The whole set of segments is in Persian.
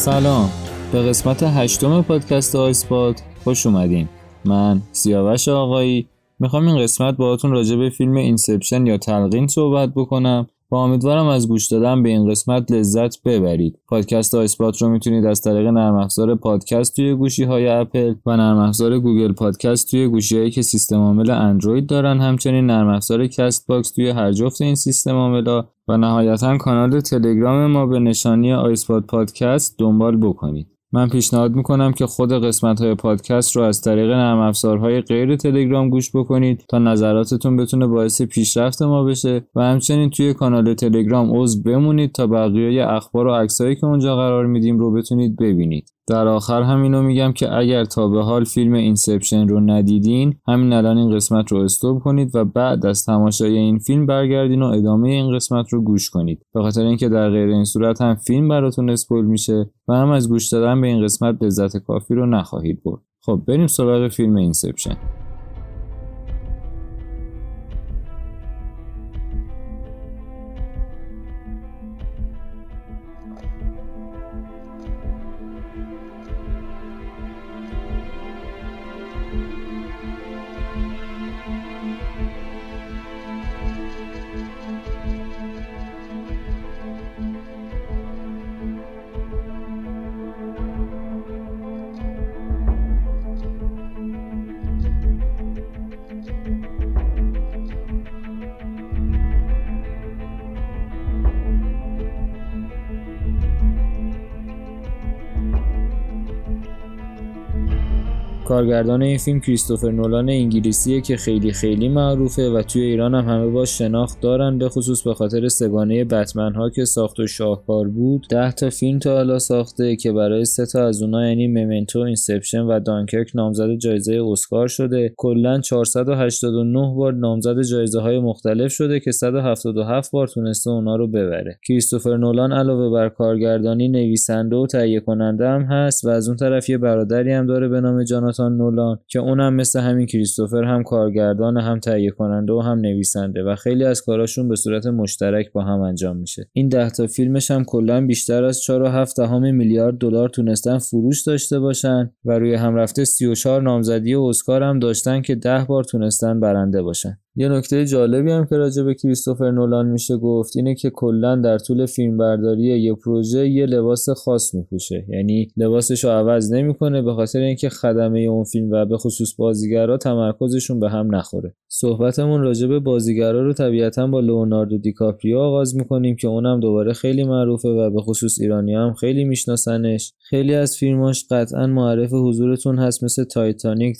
سلام. به قسمت هشتم پادکست آیسپاد خوش اومدین. من سیاوش آقایی. می‌خوام این قسمت باهاتون راجع به فیلم Inception یا تلقین صحبت بکنم. و امیدوارم از گوش دادن به این قسمت لذت ببرید. پادکست آیسپات رو می‌تونید از طریق نرم افزار پادکست توی گوشی های اپل و نرم افزار Google Podcast توی گوشی هایی که سیستم عامل اندروید دارن همچنین نرم افزار CastBox توی هر جفت این سیستم عاملا و نهایتا کانال تلگرام ما به نشانی آیسپاد پادکست دنبال بکنید. من پیشنهاد می‌کنم که خود قسمت های پادکست رو از طریق نرم افزارهای غیر تلگرام گوش بکنید تا نظراتتون بتونه باعث پیشرفت ما بشه و همچنین توی کانال تلگرام عضو بمونید تا بقیه اخبار و عکسایی که اونجا قرار میدیم رو بتونید ببینید. در آخر همینو میگم که اگر تا به حال فیلم Inception رو ندیدین همین الان این قسمت رو stop کنید و بعد از تماشای این فیلم برگردین و ادامه این قسمت رو گوش کنید. به خاطر اینکه در غیر این صورت هم فیلم براتون spoil میشه و هم از گوش دادن به این قسمت لذت کافی رو نخواهید برد. خب بریم سراغ فیلم Inception. کارگردان این فیلم کریستوفر نولان انگلیسیه که خیلی خیلی معروفه و توی ایران هم همه باش شناخت دارن به خصوص به خاطر سه‌گانه بتمن ها که ساخت و شاهکار بود. ده تا فیلم تا حالا ساخته که برای سه تا از اونها یعنی Memento Inception و دانکرک نامزد جایزه اسکار شده. کلا 489 بار نامزد جایزه های مختلف شده که 177 بار تونسته اونا رو ببره. کریستوفر نولان علاوه بر کارگردانی نویسنده و تهیه کننده هم هست و از اون طرف یه برادری هم داره به نام جاناتان نولان که اونم مثل همین کریستوفر هم کارگردان هم تهیه کننده و هم نویسنده و خیلی از کاراشون به صورت مشترک با هم انجام میشه. این ده تا فیلمش هم کلا بیشتر از 4.7 میلیارد دلار تونستن فروش داشته باشن و روی هم رفته 34 نامزدی اسکار هم داشتن که 10 بار تونستن برنده باشن. یه نکته جالبی هم که راجع به کریستوفر نولان میشه گفت اینه که کلا در طول فیلمبرداری یه پروژه یه لباس خاص میپوشه. یعنی لباسش رو عوض نمی‌کنه به خاطر اینکه خدمه اون فیلم و به خصوص بازیگرا تمرکزشون به هم نخوره. صحبتمون راجع به بازیگرا رو طبیعتا با لئوناردو دیکاپریو آغاز می‌کنیم که اونم دوباره خیلی معروفه و به خصوص ایرانی هم خیلی میشناسنش. خیلی از فیلماش قطعا معرف حضورتون هست مثل تایتانیک،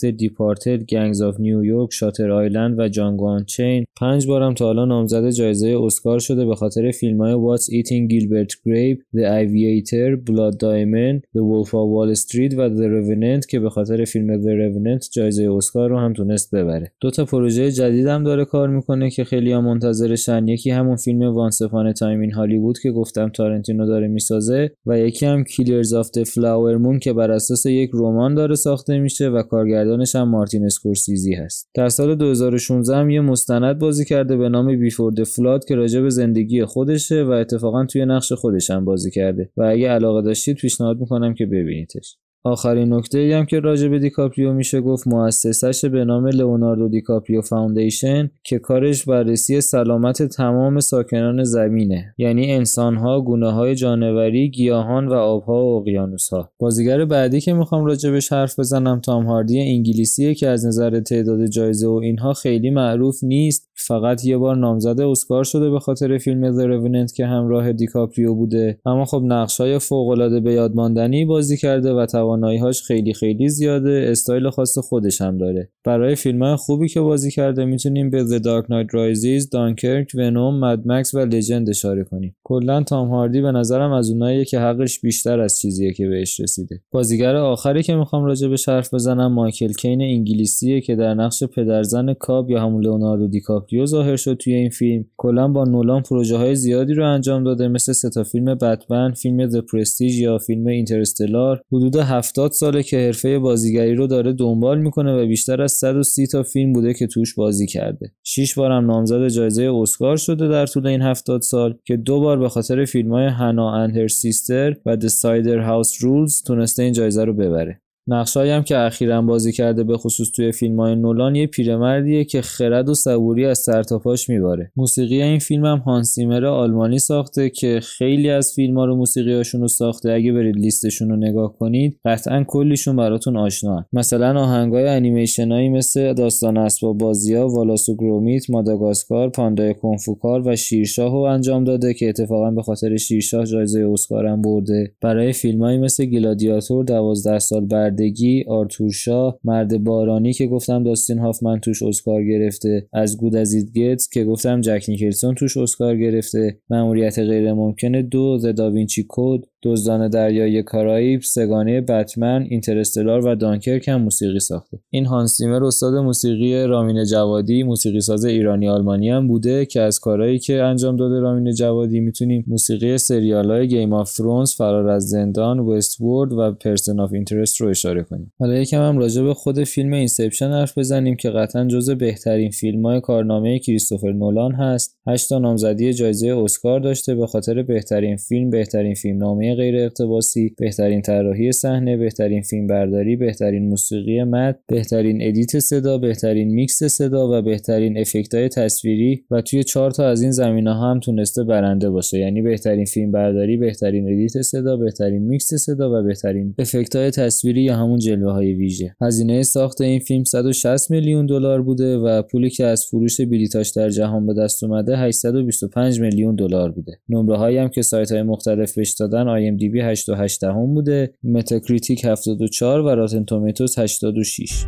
Gangs of New York، Shutter Island و Django Unchained پنج بارم تا حالا نامزد جایزه اسکار شده به خاطر فیلم های What's Eating Gilbert Grape، The Aviator، Blood Diamond، The Wolf of Wall Street و The Revenant که به خاطر فیلم The Revenant جایزه اسکار رو هم تونست ببره. دو تا پروژه جدید هم داره کار می‌کنه که خیلی هم منتظرشن یکی همون فیلم Once Upon a Time in Hollywood که گفتم تارنتینو داره می‌سازه و یکی هم Killers of the Flower Moon که بر اساس یک رمان داره ساخته میشه و کارگردانش هم مارتین اسکورسیزی هست. در سال 2016 هم یه مستند بازی کرده به نام Before the Flood که راجع به زندگی خودشه و اتفاقا توی نقش خودش هم بازی کرده. و اگه علاقه داشتید پیشنهاد می‌کنم که ببینیدش. آخرین نکته ای هم که راجع به دیکاپریو میشه گفت مؤسسش به نام لئوناردو دیکاپریو Foundation که کارش بررسی سلامت تمام ساکنان زمینه یعنی انسانها، گونه های جانوری، گیاهان و آبها و اقیانوسها. بازیگر بعدی که می‌خوام راجبش حرف بزنم تام هاردی انگلیسیه که از نظر تعداد جایزه و اینها خیلی معروف نیست فقط یه بار نامزد اسکار شده به خاطر فیلم The که همراه دیکاپریو بوده. اما خب نقش های فوق العاده به یاد بازی کرده و توانایی‌هاش خیلی خیلی زیاده. استایل خاص خودش هم داره. برای فیلم خوبی که بازی کرده می‌تونیم به The Dark Knight Rises، Dunkirk، Venom، Mad Max و Legend اشاره کنیم. کلا تام هاردی به نظرم از اوناییه که حقش بیشتر از چیزیه که بهش رسیده. بازیگر آخری که می‌خوام راجع به حرف بزنم مایکل کین انگلیسیه که در نقش پدرزن کاب یا همون لئوناردو دیکاپریو دیکاپریو ظاهر شد توی این فیلم. کلا با نولان پروژه های زیادی رو انجام داده مثل سه فیلم بتمن فیلم The Prestige یا فیلم Interstellar حدود 70 ساله که حرفه بازیگری رو داره دنبال می‌کنه و بیشتر از 130 تا فیلم بوده که توش بازی کرده. 6 بارم نامزد جایزه اسکار شده در طول این 70 سال که دو بار به خاطر فیلم های Hannah and Her Sisters و The Cider House Rules تونسته این جایزه رو ببره. نقشایی هم که اخیرا بازی کرده به خصوص توی فیلم های نولان یه پیرمردیه که خرد و صبوری از سرتاپاش میباره. موسیقی این فیلم هم هانس زیمر آلمانی ساخته که خیلی از فیلم ها رو موسیقیاشون رو ساخته. اگه برید لیستشون رو نگاه کنید قطعا کلیشون براتون آشنا مثلا آهنگای انیمیشنایی مثل داستان اسباب بازی ها والاس و گرومیت ماداگاسکار پاندای کونگ‌فوکار و شیرشاه رو انجام داده که اتفاقا به خاطر شیرشاه جایزه اسکار هم برده. برای فیلمایی مثل Gladiator 12 سال بعد بردگی آرتور شاه مرد بارانی که گفتم داستین هافمن توش اسکار گرفته As Good as It Gets که گفتم جک نیکلسون توش اسکار گرفته مأموریت غیر ممکن دو The Da Vinci Code دزدان دریای کارائیب سه‌گانه بتمن Interstellar و دانکرک هم موسیقی ساخته. این هانس زیمر استاد موسیقی رامین جوادی موسیقی ساز ایرانی آلمانی هم بوده که از کارهایی که انجام داده رامین جوادی می‌تونیم موسیقی سریال های Game of Thrones فرار از زندان Westworld و Person of Interest رو اشاره کنیم. حالا یکم هم راجع به خود فیلم Inception حرف بزنیم که قطعا جزو بهترین فیلم های کارنامه کریستوفر نولان هست. 8 تا نامزدی جایزه اسکار داشته. به خاطر بهترین فیلم بهترین فیلمنامه غیر اقتباسی بهترین طراحی صحنه بهترین فیلم برداری بهترین موسیقی متن بهترین ادیت صدا بهترین میکس صدا و بهترین افکتای تصویری و توی چهار تا از این زمینه ها هم تونسته برنده باشه. یعنی بهترین فیلم برداری بهترین ادیت صدا بهترین میکس صدا و بهترین افکتای تصویری یا همون جلوه های ویژه. هزینه ساخت این فیلم 160 میلیون دلار بوده و پولی که از فروش بلیتاش در جهان به دست اومده 825 میلیون دلار بوده. نمره هم که سایت های مختلف بهش دادن IMDb 8.8 هم بوده Metacritic 74 و Rotten Tomatoes 86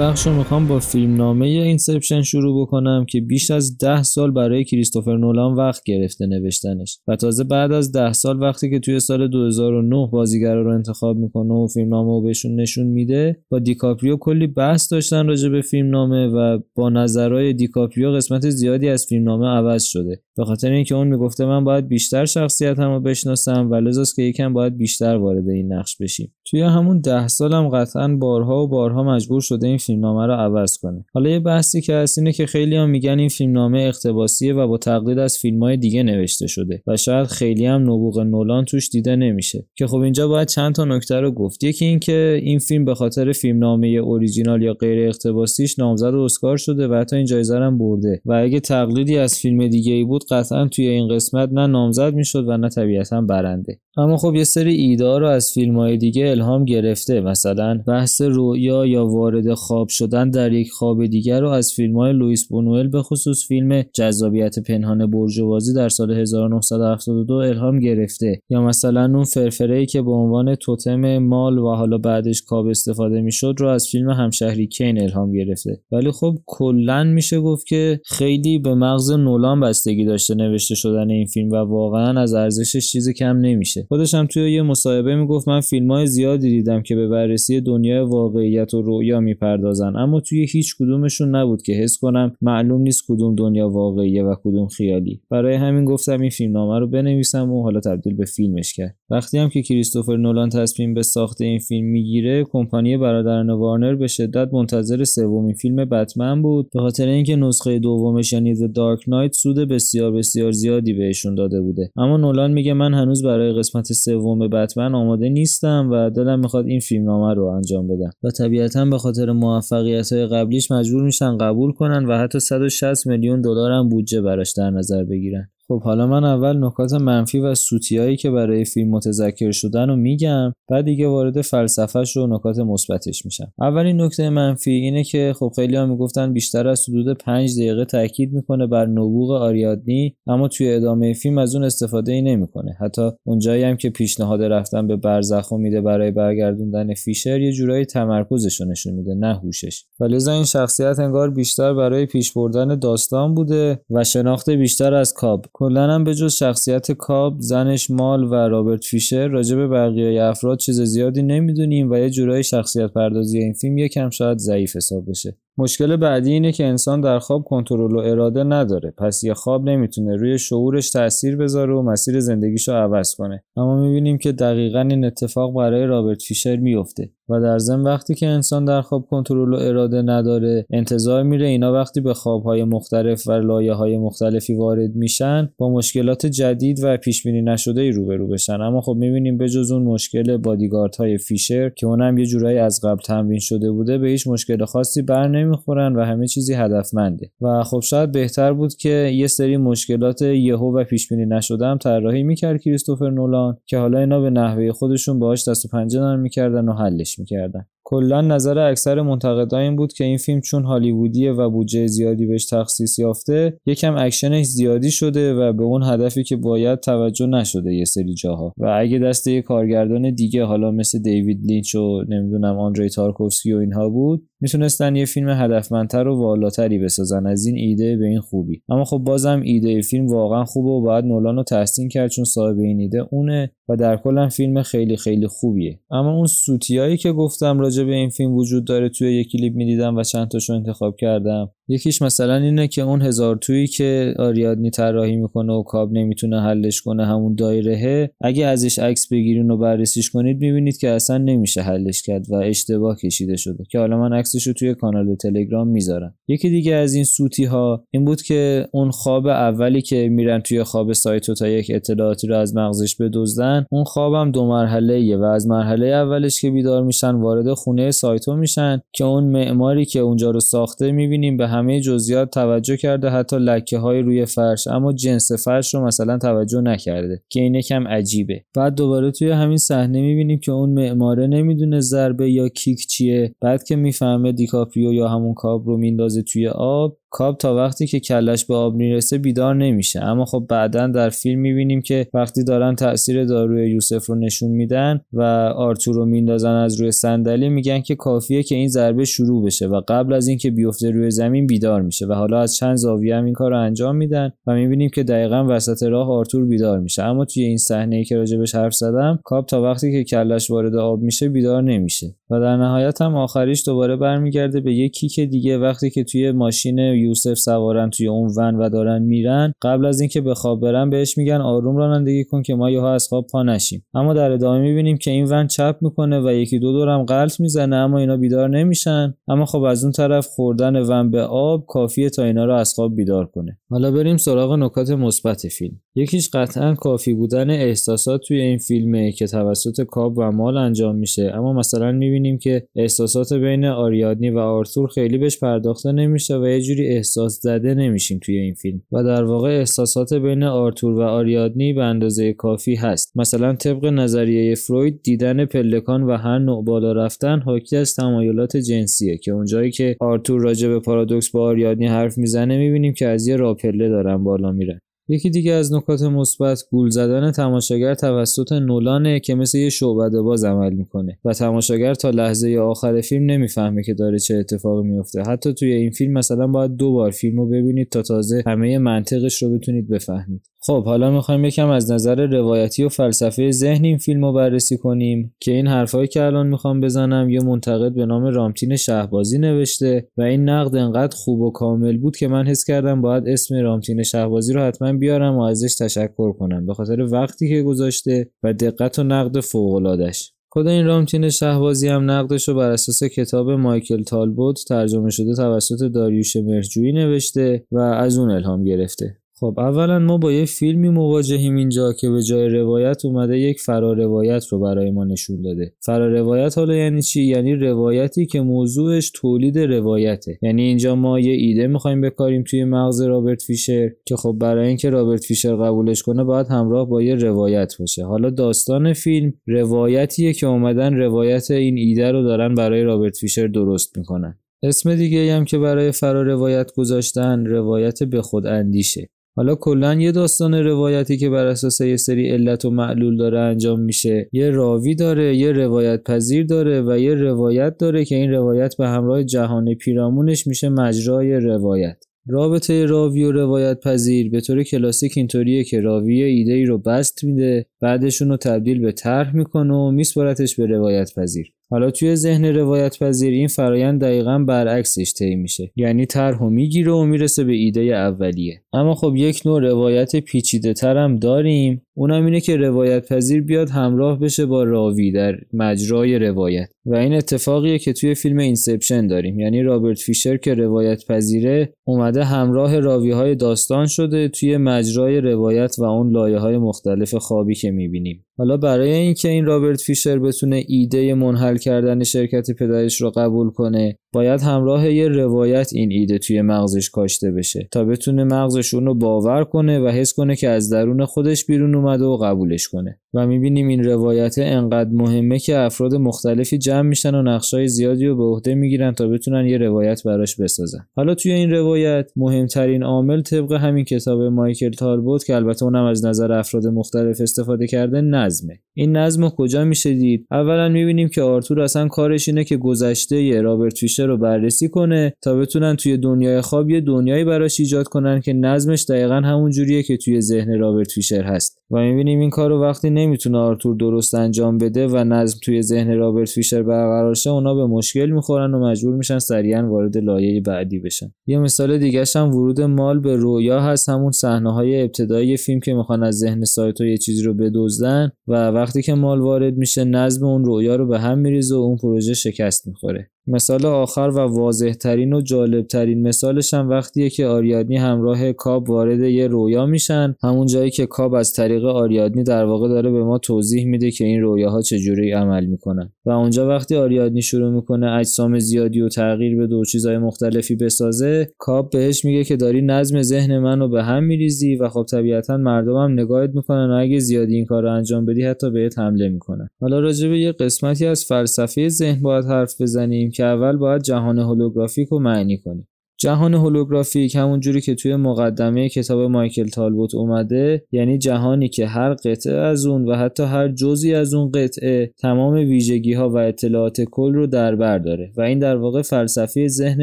بخش رو می‌خوام با فیلم نامه Inception شروع بکنم که بیش از ده سال برای کریستوفر نولان وقت گرفته نوشتنش. و تازه بعد از ده سال وقتی که توی سال 2009 بازیگر رو انتخاب می‌کنه و فیلم نامه رو بهشون نشون میده با دیکاپریو کلی بحث داشتن راجع به فیلم نامه و با نظرهای دیکاپریو قسمت زیادی از فیلم نامه عوض شده. به خاطر اینکه اون می‌گفته من باید بیشتر شخصیت رو بشناسم و لازمه که یکم باید بیشتر وارد این نقش بشیم. توی همون ده سالم قطعا بارها و بارها مجبور شده این فیلمنامه رو عوض کنه. حالا یه بحثی که هست اینه که خیلی هم میگن این فیلمنامه اقتباسیه و با تقلید از فیلم های دیگه نوشته شده و شاید خیلی هم نبوغ نولان توش دیده نمیشه. که خب اینجا باید چند تا نکته رو گفت. یکی اینکه این فیلم به خاطر فیلمنامه اوریجینال یا غیر اقتباسیش نامزد اسکار شده و حتی این جایزه هم برده. و اگه تقلیدی از فیلم دیگه ای بود قطعا توی این قسمت نه نامزد می‌شد و نه طبیعتا برنده. اما خب یه سری ایده رو از فیلم های دیگه الهام گرفته. مثلا بحث رویا یا وارد خواب شدن در یک خواب دیگر رو از فیلم های لوئیس بونوئل به خصوص فیلم جذابیت پنهان برجوازی در سال 1972 الهام گرفته. یا مثلا اون فرفره ای که به عنوان توتم مال و حالا بعدش کاب استفاده می‌شد رو از فیلم همشهری کین الهام گرفته. ولی خب کلا میشه گفت که خیلی به مغز نولان بستگی داشته نوشته شدن این فیلم و واقعا از ارزشش چیزی کم نمیشه. خودش هم توی یه مصاحبه می‌گفت من فیلم های زیادی دیدم که به بررسی دنیای واقعیت و رویا می‌پردازن اما توی هیچ کدومشون نبود که حس کنم معلوم نیست کدوم دنیا واقعیه و کدوم خیالی. برای همین گفتم این فیلمنامه رو بنویسم و حالا تبدیل به فیلمش کرد. وقتی هم که کریستوفر نولان تصمیم به ساخت این فیلم می‌گیره کمپانی برادران وارنر به شدت منتظر سومین فیلم بتمن بود به خاطر اینکه نسخه دومش یعنی The Dark Knight سود بسیار بسیار زیادی بهشون داده بوده. اما نولان میگه من هنوز برای قسمت سوم بتمن آماده نیستم و دلم می‌خواد این فیلمنامه رو انجام بدم. و طبیعتا به خاطر موفقیت های قبلیش مجبور میشن قبول کنن و حتی 160 میلیون دلار هم بودجه براش در نظر بگیرن. خب حالا من اول نکات منفی و سوتیایی که برای فیلم متذکر شدن رو میگم بعد دیگه وارد فلسفهش و نکات مثبتش میشم. اولین نکته منفی اینه که خب خیلی ها می‌گفتن بیشتر از حدود 5 دقیقه تاکید می‌کنه بر نبوغ آریادنی اما توی ادامه فیلم از اون استفاده ای نمی‌کنه. حتی اونجایی هم که پیشنهاد رفتن به برزخ میده برای برگردوندن فیشر یه جورایی تمرکزش نشون میده نه هوشش. ولی این شخصیت انگار بیشتر برای پیش بردن داستان بوده و شناخت بیشتر از کاب. کلا هم به جز شخصیت کاب زنش مال و رابرت فیشر راجع به بقیه افراد چیز زیادی نمی‌دونیم و یه جورایی شخصیت پردازی این فیلم یکم شاید ضعیف حساب بشه. مشکل بعدی اینه که انسان در خواب کنترل و اراده نداره. پس یه خواب نمی‌تونه روی شعورش تاثیر بذاره و مسیر زندگیشو عوض کنه. اما می‌بینیم که دقیقا این اتفاق برای رابرت فیشر میفته و در ضمن وقتی که انسان در خواب کنترل و اراده نداره انتظار میره اینا وقتی به خوابهای مختلف و لایه های مختلفی وارد میشن با مشکلات جدید و پیش بینی نشده ای روبرو بشن. اما خب می‌بینیم بجز اون مشکل بادیگارد های فیشر که اونم یه جورایی از قبل تمرین شده بوده به هیچ مشکل خاصی بر نمی‌خورن و همه چیزی هدفمنده. و خب شاید بهتر بود که یه سری مشکلات یهو و پیش بینی نشده هم طراحی می‌کرد کریستوفر نولان که حالا اینا به نحوه خودشون باهاش دست و پنجه نرم می‌کردن و حلش می‌کردن. کلا نظر اکثر منتقدا این بود که این فیلم چون هالیوودیه و بودجه زیادی بهش تخصیص یافته یکم اکشنش زیادی شده و به اون هدفی که باید توجه نشده یه سری جاها. و اگه دست یه کارگردان دیگه حالا مثل دیوید لینچ و نمی‌دونم آندری تارکوفسکی و اینها بود می‌تونستن یه فیلم هدفمندتر و والاتری بسازن. از این ایده به این خوبی. اما خب بازم ایده فیلم واقعا خوبه و باید نولان رو تحسین کرد چون صاحب این ایده اونه و در کل فیلم خیلی خیلی خوبیه. اما اون سوتیایی که گفتم راجع به این فیلم وجود داره توی یک کلیپ می‌دیدم و چند تاشو انتخاب کردم. یکیش مثلا اینه که اون هزار تویی که آریادنی طراحی می‌کنه و کاب نمی‌تونه حلش کنه همون دایرهه اگه ازش عکس بگیرین و بررسیش کنید می‌بینید که اصلا نمیشه حلش کرد و اشتباه کشیده شده. که حالا من عکسش رو توی کانال تلگرام می‌ذارم. یکی دیگه از این سوتی ها این بود که اون خواب اولی که میرن توی خواب سایتو تا یک اطلاعاتی رو از مغزش بدزدن اون خوابم دو مرحله و از مرحله اولش که بیدار میشن وارد خونه سایتو میشن که اون معماری که اونجا رو ساخته می‌بینیم به همه جزئیات توجه کرده حتی لکه های روی فرش. اما جنس فرش رو مثلا توجه نکرده که این کم عجیبه. بعد دوباره توی همین صحنه می‌بینیم که اون معماره نمی‌دونه ضربه یا kick چیه. بعد که می‌فهمه دیکاپریو یا همون کاب رو میندازه توی آب کاب تا وقتی که کلش به آب می‌رسه بیدار نمیشه. اما خب بعدا در فیلم می‌بینیم که وقتی دارن تاثیر داروی یوسف رو نشون میدن و آرتور رو میندازن از روی صندلی میگن که کافیه که این ضربه شروع بشه و قبل از اینکه بیفته روی زمین بیدار میشه و حالا از چند زاویه هم این کار رو انجام میدن و می‌بینیم که دقیقا وسط راه آرتور بیدار میشه. اما توی این صحنه ای که راجبش حرف زدم کاب تا وقتی که کلش وارد آب میشه بیدار نمیشه. و در نهایت هم آخریش دوباره برمیگرده به یک kick دیگه وقتی که توی ماشین یوسف سوارن توی اون ون و دارن میرن قبل از اینکه به خواب برن بهش میگن آروم رانندگی کن که ما یهو از خواب پا نشیم. اما در ادامه می‌بینیم که این ون چپ می‌کنه و یکی دو دورم غلت می‌زنه اما اینا بیدار نمیشن. اما خب از اون طرف خوردن ون به آب کافیه تا اینا رو از خواب بیدار کنه. حالا بریم سراغ نکات مثبت فیلم. یکیش قطعا کافی بودن احساسات توی این فیلمه که توسط کاب و مال انجام میشه. اما مثلا می‌بینیم که احساسات بین آریادنی و آرتور خیلی بهش پرداخته نمیشه و یه جوری احساس زده نمیشیم توی این فیلم. و در واقع احساسات بین آرتور و آریادنی به اندازه کافی هست. مثلا طبق نظریه فروید دیدن پلکان و هر نوع بالا رفتن حاکی از تمایلات جنسیه که اونجایی که آرتور راجع به پارادوکس با آریادنی حرف می‌زنه می‌بینیم که از یه راپله دارن بالا میرن. یکی دیگه از نکات مثبت گول زدن تماشاگر توسط نولانه که مثل یه شعبده باز عمل می‌کنه و تماشاگر تا لحظه آخر فیلم نمی‌فهمه که داره چه اتفاقی میفته حتی توی این فیلم مثلا باید دو بار فیلم رو ببینید تا تازه همه منطقش رو بتونید بفهمید. خب حالا می‌خوایم یکم از نظر روایتی و فلسفه ذهن این فیلم رو بررسی کنیم که این حرفایی که الان می‌خوام بزنم یه منتقد به نام رامتین شهبازی نوشته و این نقد انقدر خوب و کامل بود که من حس کردم باید اسم رامتین شهبازی رو حتما بیارم و ازش تشکر کنم به خاطر وقتی که گذاشته و دقت و نقد فوق‌العاده‌اش. خود این رامتین شهبازی هم نقدش رو بر اساس کتاب مایکل تالبوت ترجمه شده توسط داریوش مرجویی نوشته و از اون الهام گرفته. خب اولا ما با یه فیلمی مواجهیم اینجا که به جای روایت اومده یک فراروایت رو برای ما نشون داده. فراروایت حالا یعنی چی؟ یعنی روایتی که موضوعش تولید روایته. یعنی اینجا ما یه ایده می‌خوایم بکاریم توی مغز رابرت فیشر که خب برای اینکه رابرت فیشر قبولش کنه باید همراه با یه روایت باشه. حالا داستان فیلم روایتیه که اومدن روایت این ایده رو دارن برای رابرت فیشر درست می‌کنن. اسم دیگه هم که برای فرا روایت گذاشتن روایت به خود اندیشه. حالا کلا یه داستان روایتی که بر اساس یه سری علت و معلول داره انجام میشه. یه راوی داره یه روایت پذیر داره و یه روایت داره که این روایت به همراه جهان پیرامونش میشه مجرای روایت. رابطه راوی و روایت پذیر به طور کلاسیک اینطوریه که راوی ایده ای رو بسط میده بعدش اون رو تبدیل به طرح می‌کنه و میسپارتش به روایت پذیر حالا توی ذهن روایت پذیر این فرایند دقیقا برعکسش طی میشه. یعنی طرح و می‌گیره و می‌رسه به ایده اولیه. اما خب یک نوع روایت پیچیده ترم داریم. اونم اینه که روایت پذیر بیاد همراه بشه با راوی در مجرای روایت. و این اتفاقیه که توی فیلم Inception داریم. یعنی رابرت فیشر که روایت پذیره اومده همراه راوی های داستان شده توی مجرای روایت و اون لایه های مختلف خوابی که می‌بینیم. حالا برای اینکه این رابرت فیشر بتونه ایده منحل کردن شرکت پدرش رو قبول کنه باید همراه یه روایت این ایده توی مغزش کاشته بشه تا بتونه مغزش اون باور کنه و حس کنه که از درون خودش بیرون اومده و قبولش کنه. و می‌بینیم این روایت انقدر مهمه که افراد مختلفی جمع میشن و نقشای زیادی رو به عهده می‌گیرن تا بتونن یه روایت براش بسازن. حالا توی این روایت مهمترین عامل طبق همین کتاب مایکل تالبوت که البته اونم از نظر افراد مختلف استفاده کرده نظمه. این نظم کجا میشه دید اولا می‌بینیم که آرتور اصلا کارش اینه که گذشته رابرت فیشر رو بررسی کنه تا بتونن توی دنیای خواب یه دنیایی براش ایجاد کنن که نظمش دقیقا همون جوریه که توی ذهن رابرت فیشر هست. و می‌بینیم این کار رو وقتی نمی‌تونه آرتور درست انجام بده و نظم توی ذهن رابرت فیشر برقرار شه اونا به مشکل می‌خورن و مجبور میشن سریعا وارد لایه بعدی بشن. یه مثال دیگه هم ورود مال به رویا هست همون صحنه های ابتدایی فیلم که می‌خوان از ذهن سایتو یه چیزی رو بدزدن و وقتی که مال وارد میشه نظم اون رویا رو به هم میریزه و اون پروژه شکست می‌خوره. مثال آخر و واضح ترین و جالب ترین مثالش هم وقتیه که آریادنی همراه کاب وارد یه رویا میشن. همون جایی که کاب از طریق آریادنی در واقع داره به ما توضیح میده که این رویاها چجوری عمل می‌کنن. و اونجا وقتی آریادنی شروع می‌کنه اجسام زیادی و تغییر به دو چیزای مختلفی بسازه کاب بهش میگه که داری نظم ذهن منو به هم میریزی و خب طبیعتا مردمم نگاهت می‌کنن و اگه زیادی این کار انجام بدی حتی بهت حمله می‌کنن. حالا راجع به یه قسمتی از فلسفه ذهن باید حرف بزنیم که اول باید جهان هولوگرافیک رو معنی کنیم. جهان هولوگرافیک همون جوری که توی مقدمه کتاب مایکل تالبوت اومده یعنی جهانی که هر قطعه از اون و حتی هر جزی از اون قطعه تمام ویژگی ها و اطلاعات کل رو در بر داره و این در واقع فلسفه ذهن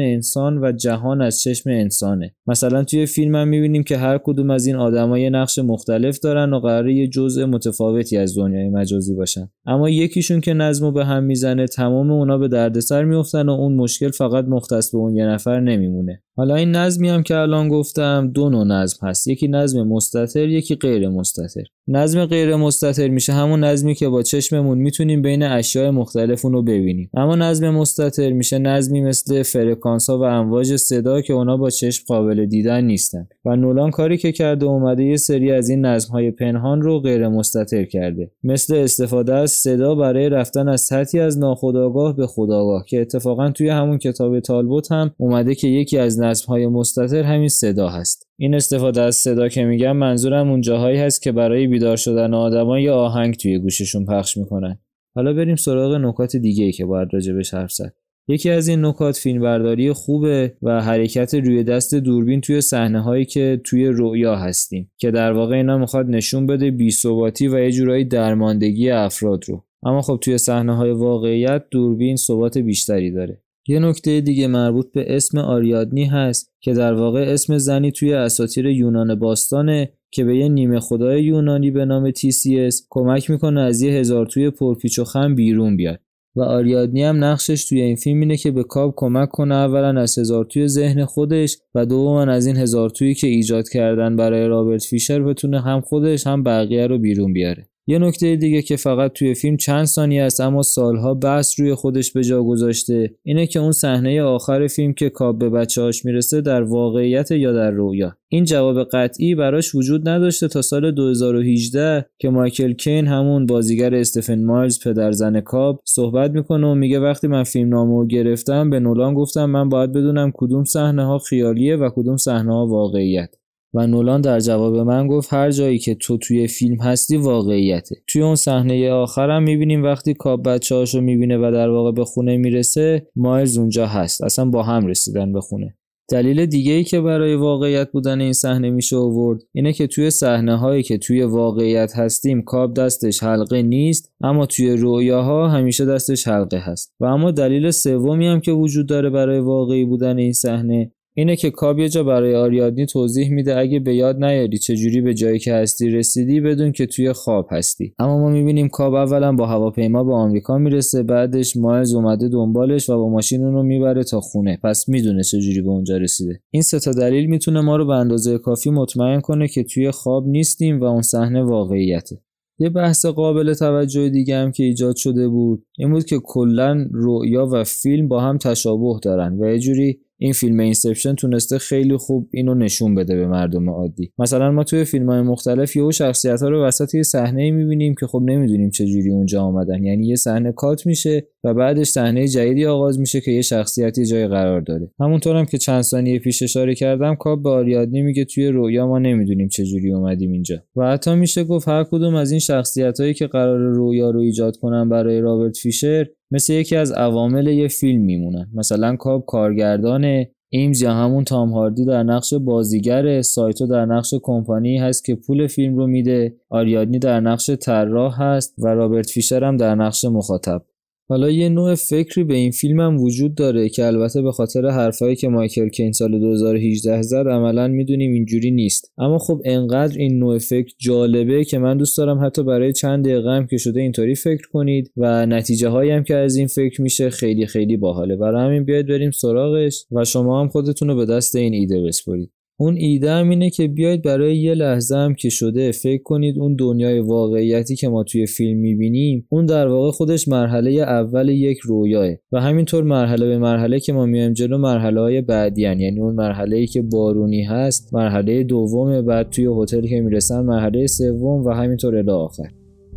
انسان و جهان از چشم انسانه. مثلا توی فیلم هم می‌بینیم که هر کدوم از این آدما یه نقش مختلف دارن و قراره یه جزء متفاوتی از دنیای مجازی باشن. اما یکیشون که نظمو به هم می‌زنه تمام اونا به دردسر میفتن و اون مشکل فقط مختص به اون یه نفر نمیمونه. میمونه حالا این نظمی هم که الان گفتم دو نوع نظم هست. یکی نظم مستطر یکی غیر مستطر نظم غیر مستطر میشه همون نظمی که با چشممون می‌تونیم بین اشیاء مختلف رو ببینیم. اما نظم مستطر میشه نظمی مثل فرکانس ها و امواج صدا که اونا با چشم قابل دیدن نیستن. و نولان کاری که کرده اومده یه سری از این نظم های پنهان رو غیر مستطر کرده. مثل استفاده از صدا برای رفتن از سطحی از ناخودآگاه به خودآگاه که اتفاقا توی همون کتاب تالبوت هم اومده که یکی از نظم های مستطر همین صدا هست. این استفاده از صدا که میگم منظورم اون جاهایی هست که برای بیدار شدن آدما یا آهنگ توی گوششون پخش می‌کنن. حالا بریم سراغ نکات دیگه ای که باید راجبش حرف زد. یکی از این نکات فیلمبرداری خوبه و حرکت روی دست دوربین توی صحنه هایی که توی رؤیا هستیم که در واقع اینا می‌خواد نشون بده بیثباتی و یه جورایی درماندگی افراد رو. اما خب توی صحنه های واقعیت دوربین ثبات بیشتری داره. یه نکته دیگه مربوط به اسم آریادنی هست که در واقع اسم زنی توی اساطیر یونان باستانه که به یه نیمه خدای یونانی به نام تیسیس کمک می‌کنه از یه هزار توی پرپیچ و خم بیرون بیاد. و آریادنی هم نقشش توی این فیلم اینه که به کاب کمک کنه اولا از هزار توی ذهن خودش و دوما از این هزار تویی که ایجاد کردن برای رابرت فیشر بتونه هم خودش هم بقیه رو بیرون بیاره. یه نکته دیگه که فقط توی فیلم چند ثانیه است اما سالها بحث روی خودش به جا گذاشته. اینه که اون صحنه آخر فیلم که کاب به بچه‌هاش می‌رسه در واقعیت یا در رویا این جواب قطعی براش وجود نداشته تا سال 2018 که مایکل کین همون بازیگر استفن مایلز پدر زن کاب صحبت می‌کنه و میگه وقتی من فیلم نامو گرفتم به نولان گفتم من باید بدونم کدوم صحنه ها خیالیه و کدوم صحنه ها واقعیت. و نولان در جواب من گفت هر جایی که تو توی فیلم هستی واقعیته. توی اون صحنه آخرم می‌بینیم وقتی کاب بچه هاشو می‌بینه و در واقع به خونه می‌رسه مایلز اونجا هست. اصلا با هم رسیدن به خونه. دلیل دیگه ای که برای واقعیت بودن این صحنه میشه آورد اینه که توی صحنه هایی که توی واقعیت هستیم کاب دستش حلقه نیست اما توی رویاها همیشه دستش حلقه هست. و اما دلیل سومی هم که وجود داره برای واقعی بودن این صحنه اینه که کاب یه جا برای آریادنی توضیح میده اگه به یاد نیاری چجوری به جایی که هستی رسیدی بدون که توی خواب هستی. اما ما می‌بینیم کاب اولا با هواپیما به آمریکا می‌رسه بعدش مایلز اومده دنبالش و با ماشین اونو می‌بره تا خونه. پس می‌دونه چجوری به اونجا رسیده. این سه تا دلیل می‌تونه ما رو به اندازه کافی مطمئن کنه که توی خواب نیستیم و اون صحنه واقعیته. یه بحث قابل توجه دیگه هم که ایجاد شده بود این بود که کلا رؤیا و فیلم با هم تشابه دارن و یه جوری این فیلم Inception تونسته خیلی خوب اینو نشون بده به مردم عادی. مثلا ما توی فیلم های مختلف یهو شخصیت ها رو وسط یه صحنه می‌بینیم که خب نمی‌دونیم چه جوری اونجا آمدن. یعنی یه صحنه کات میشه و بعدش صحنه جدیدی آغاز میشه که یه شخصیتی جایی قرار داره. همونطورم که چند ثانیه پیش اشاره کردم کاب به آریادنی میگه توی رویا ما نمی‌دونیم چه جوری اومدیم اینجا. و حتی میشه گفت هر کدوم از این شخصیت هایی که قراره رویا رو ایجاد کنن برای رابرت فیشر مثل یکی از عوامل یه فیلم میمونن مثلا کاب کارگردان ایمز یا همون تام هاردی در نقش بازیگر سایتو در نقش کمپانی هست که پول فیلم رو میده. آریادنی در نقش طراح هست و رابرت فیشر هم در نقش مخاطب. حالا یه نوع فکری به این فیلم هم وجود داره که البته به خاطر حرفایی که مایکل کین سال 2018 زد عملا می‌دونیم اینجوری نیست. اما خب انقدر این نوع فکر جالبه که من دوست دارم حتی برای چند دقیقه هم که شده اینطوری فکر کنید و نتیجه هایی هم که از این فکر میشه خیلی خیلی باحاله. برای همین بیاید بریم سراغش و شما هم خودتون رو به دست این ایده بسپرید. اون ایده هم اینه که بیاید برای یه لحظه هم که شده فکر کنید اون دنیای واقعیتی که ما توی فیلم می‌بینیم اون در واقع خودش مرحله اول یک رویاه و همینطور مرحله به مرحله که ما میایم جلو مرحله های بعدی هن. یعنی اون مرحله ای که بارونی هست مرحله دوم بعد توی هتل که می‌رسن مرحله سوم و همینطور الی آخر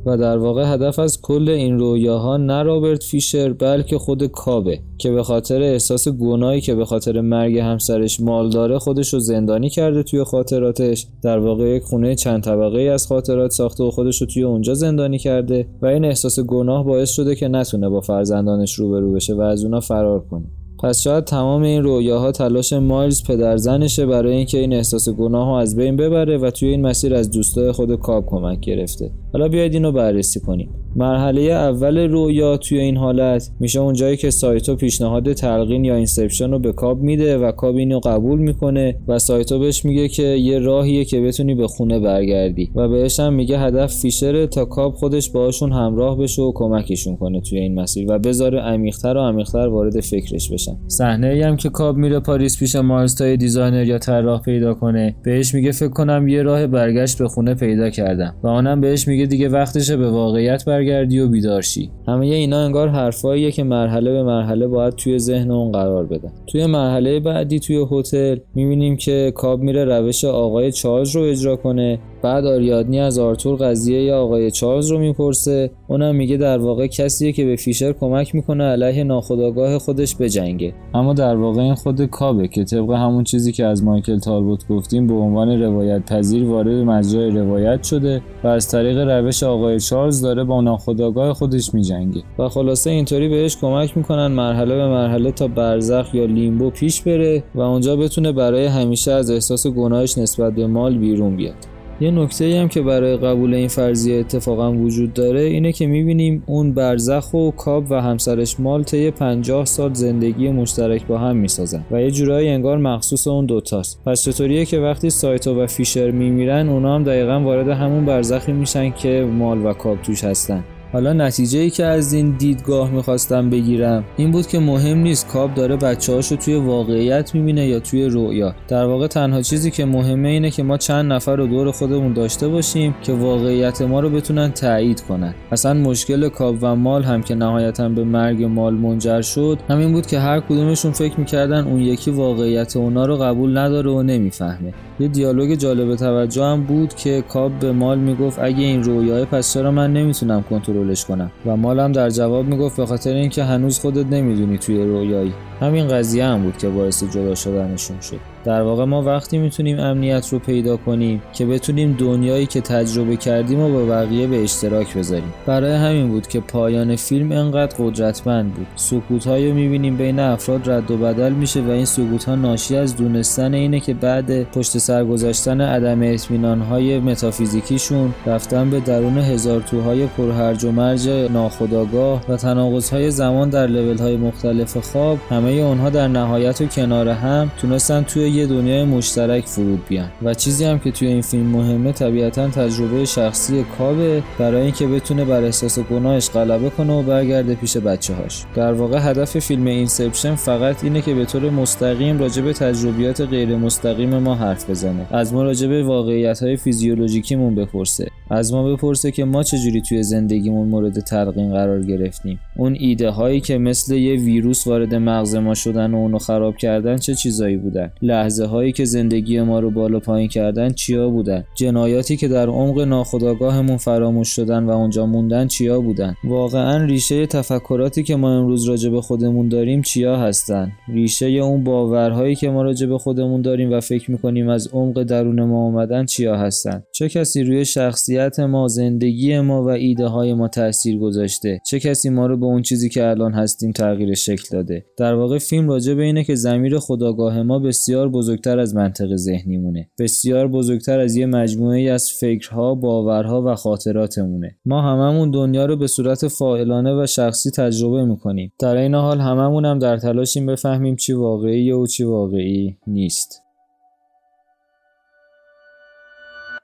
و در واقع هدف از کل این رویاها نه رابرت فیشر بلکه خود کابه که به خاطر احساس گناهی که به خاطر مرگ همسرش مال داره خودش رو زندانی کرده توی خاطراتش. در واقع یک خونه چند طبقه از خاطرات ساخته و خودش رو توی اونجا زندانی کرده و این احساس گناه باعث شده که نتونه با فرزندانش روبرو بشه و از اونا فرار کنه. پس شاید تمام این رویاها تلاش مایلز پدرزنشه برای اینکه این احساس گناه رو از بین ببره و توی این مسیر از دوستای خود کاب کمک گرفته. حالا بیاید اینو بررسی کنیم. مرحله اول رویا توی این حالت میشه اونجایی که سایتو پیشنهاد تلقین یا inception رو به کاب میده و کاب اینو قبول می‌کنه و سایتو بهش میگه که یه راهیه که بتونی به خونه برگردی و بهش هم میگه هدف فیشره تا کاب خودش باهاشون همراه بشه و کمکشون کنه توی این مسیر و بذاره عمیقتر و عمیقتر وارد فکرش بشن. صحنه هم که کاب میره پاریس پیش مایلز تا یه designer یا طراح پیدا کنه بهش میگه فکر کنم یه راه برگشت به خونه پیدا کردم و اونم بهش میگه دیگه وقتشه به واقعیت برگردی و بیدارشی. همه اینا انگار حرفاییه که مرحله به مرحله باید توی ذهن اون قرار بدن توی مرحله بعدی توی هتل می‌بینیم که کاب میره روش آقای چارلز رو اجرا کنه. بعد آریادنی از آرتور قضیه آقای چارلز رو می‌پرسه. اونم میگه در واقع کسیه که به فیشر کمک می‌کنه علیه ناخداگاه خودش بجنگه. اما در واقع این خود کابه که طبق همون چیزی که از مایکل تالبوت گفتیم به عنوان روایت پذیر وارد مجرای روایت شده و از طریق روش آقای چارلز داره با ناخداگاه خودش میجنگه. و خلاصه اینطوری بهش کمک می‌کنن مرحله به مرحله تا برزخ یا لیمبو پیش بره و اونجا بتونه برای همیشه از احساس گناهش نسبت به مال بیرون بیاد. یه نکته هم که برای قبول این فرضیه اتفاقا وجود داره اینه که می‌بینیم اون برزخ و کاب و همسرش مال طی 50 سال زندگی مشترک با هم می‌سازن و یه جورایی انگار مخصوص اون دوتاست پس چطوریه که وقتی سایتو و فیشر میمیرن اونا هم دقیقا وارد همون برزخی میشن که مال و کاب توش هستن. حالا نتیجه ای که از این دیدگاه می‌خواستم بگیرم این بود که مهم نیست کاب داره بچه هاشو توی واقعیت می‌بینه یا توی رویا در واقع تنها چیزی که مهمه اینه که ما چند نفر رو دور خودمون داشته باشیم که واقعیت ما رو بتونن تایید کنن. اصلا مشکل کاب و مال هم که نهایتا به مرگ مال منجر شد همین بود که هر کدومشون فکر می‌کردن اون یکی واقعیت اونا رو قبول نداره و نمی‌فهمه. یه دیالوگ جالب توجه هم بود که کاب به مال می‌گفت اگه این رویاه پس چرا من نمی‌تونم کنترلش کنم؟ و مالم در جواب می‌گفت به خاطر اینکه هنوز خودت نمی‌دونی توی رویایی. همین قضیه هم بود که باعث جدا شدنشون شد. در واقع ما وقتی می‌تونیم امنیت رو پیدا کنیم که بتونیم دنیایی که تجربه کردیم و با بقیه به اشتراک بذاریم. برای همین بود که پایان فیلم انقدر قدرتمند بود. سکوت رو می‌بینیم بین افراد رد و بدل میشه و این سکوت ها ناشی از دونستن اینه که بعد پشت سر گذاشتن عدم اطمینان های متافیزیکیشون رفتن به درون هزار توهای پرهرج و مرج ناخداگاه و تناقض های زمان در لول های مختلف خواب همه اونها در نهایت و کنار هم تونستن توی یه دنیای مشترک فرود بیان. و چیزی هم که توی این فیلم مهمه طبیعتا تجربه شخصی کابه برای اینکه بتونه بر احساس گناهش غلبه کنه و برگرده پیش بچه هاش در واقع هدف فیلم Inception فقط اینه که به طور مستقیم راجع به تجربیات غیر مستقیم ما حرف بزنه. از ما راجع به واقعیت های فیزیولوژیکیمون بپرسه. از ما بپرسه که ما چجوری توی زندگیمون مورد تلقین قرار گرفتیم. اون ایده هایی که مثل یه ویروس وارد مغز ما شدن و اونو خراب کردن چه چیزایی بودن؟ لحظه هایی که زندگی ما رو بالا پایین کردن چیا بودن؟ جنایاتی که در عمق ناخودآگاهمون فراموش شدن و اونجا موندن چیا بودن؟ واقعا ریشه تفکراتی که ما امروز راجع به خودمون داریم چیا هستن؟ ریشه اون باورهایی که ما راجع به خودمون داریم و فکر می‌کنیم از عمق درون ما اومدن چیا هستن؟ چه کسی روی شخصیت ما زندگی ما و ایده های ما تاثیر گذاشته؟ چه کسی ما رو به اون چیزی که الان هستیم تغییر شکل داده؟ در واقع فیلم راجع به اینه که زمیر خداگاه ما بسیار بزرگتر از منطق ذهنیمونه بسیار بزرگتر از یه مجموعه از فکرها باورها و خاطراتمونه. ما هممون دنیا رو به صورت فاعلانه و شخصی تجربه می‌کنیم. در این حال هممون هم در تلاشیم بفهمیم چی واقعیه و چی واقعی نیست.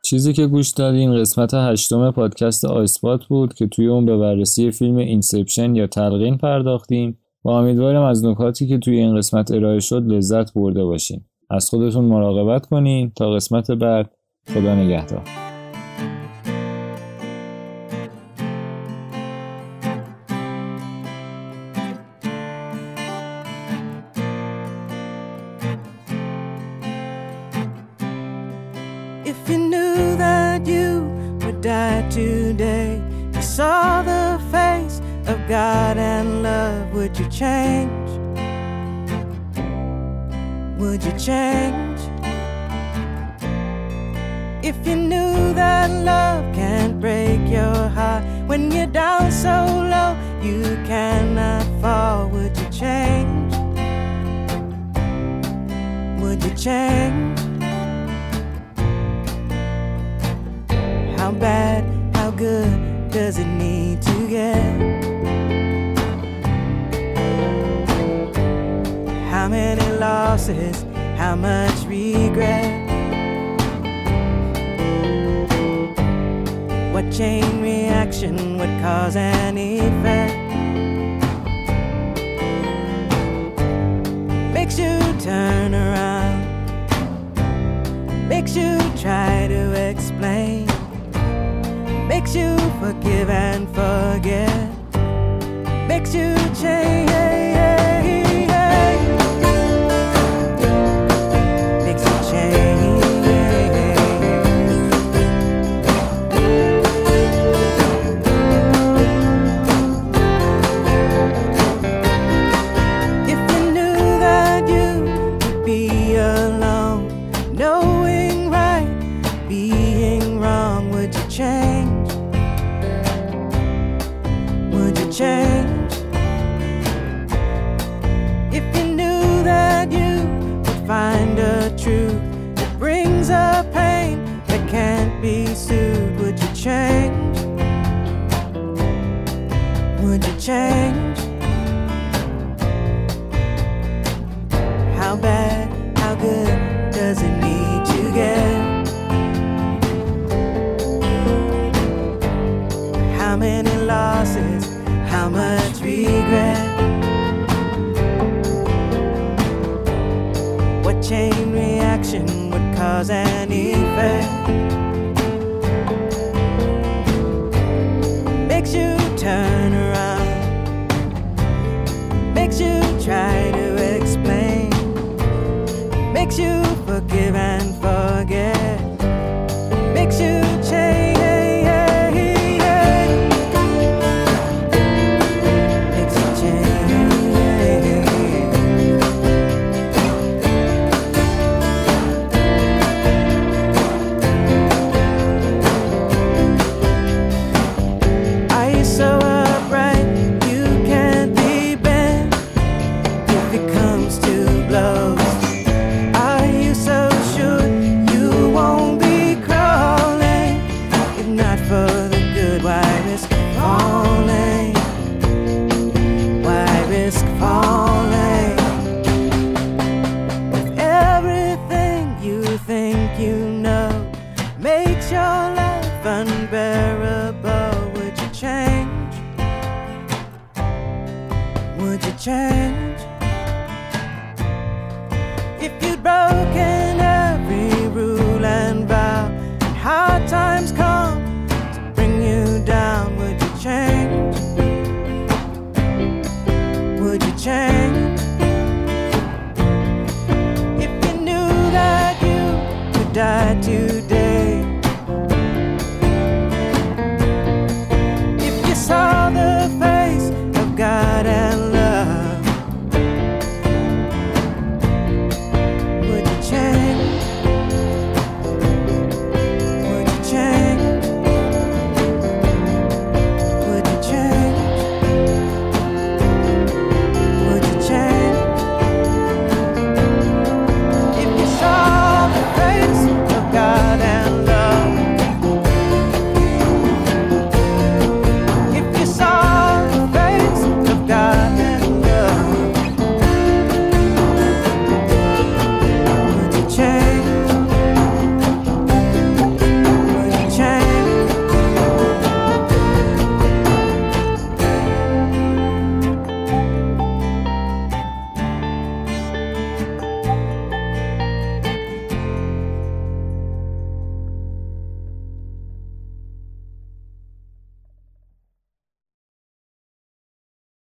چیزی که گوش دادین قسمت هشتم پادکست آیسپات بود که توی اون به بررسی فیلم Inception یا تلقین پرداختیم. و امیدوارم از نکاتی که توی این قسمت ارائه شد لذت برده باشین. از خودتون مراقبت کنین. تا قسمت بعد خدا نگهدار. chain reaction would cause an effect. Makes you turn around, makes you try to explain, makes you forgive and forget, makes you change.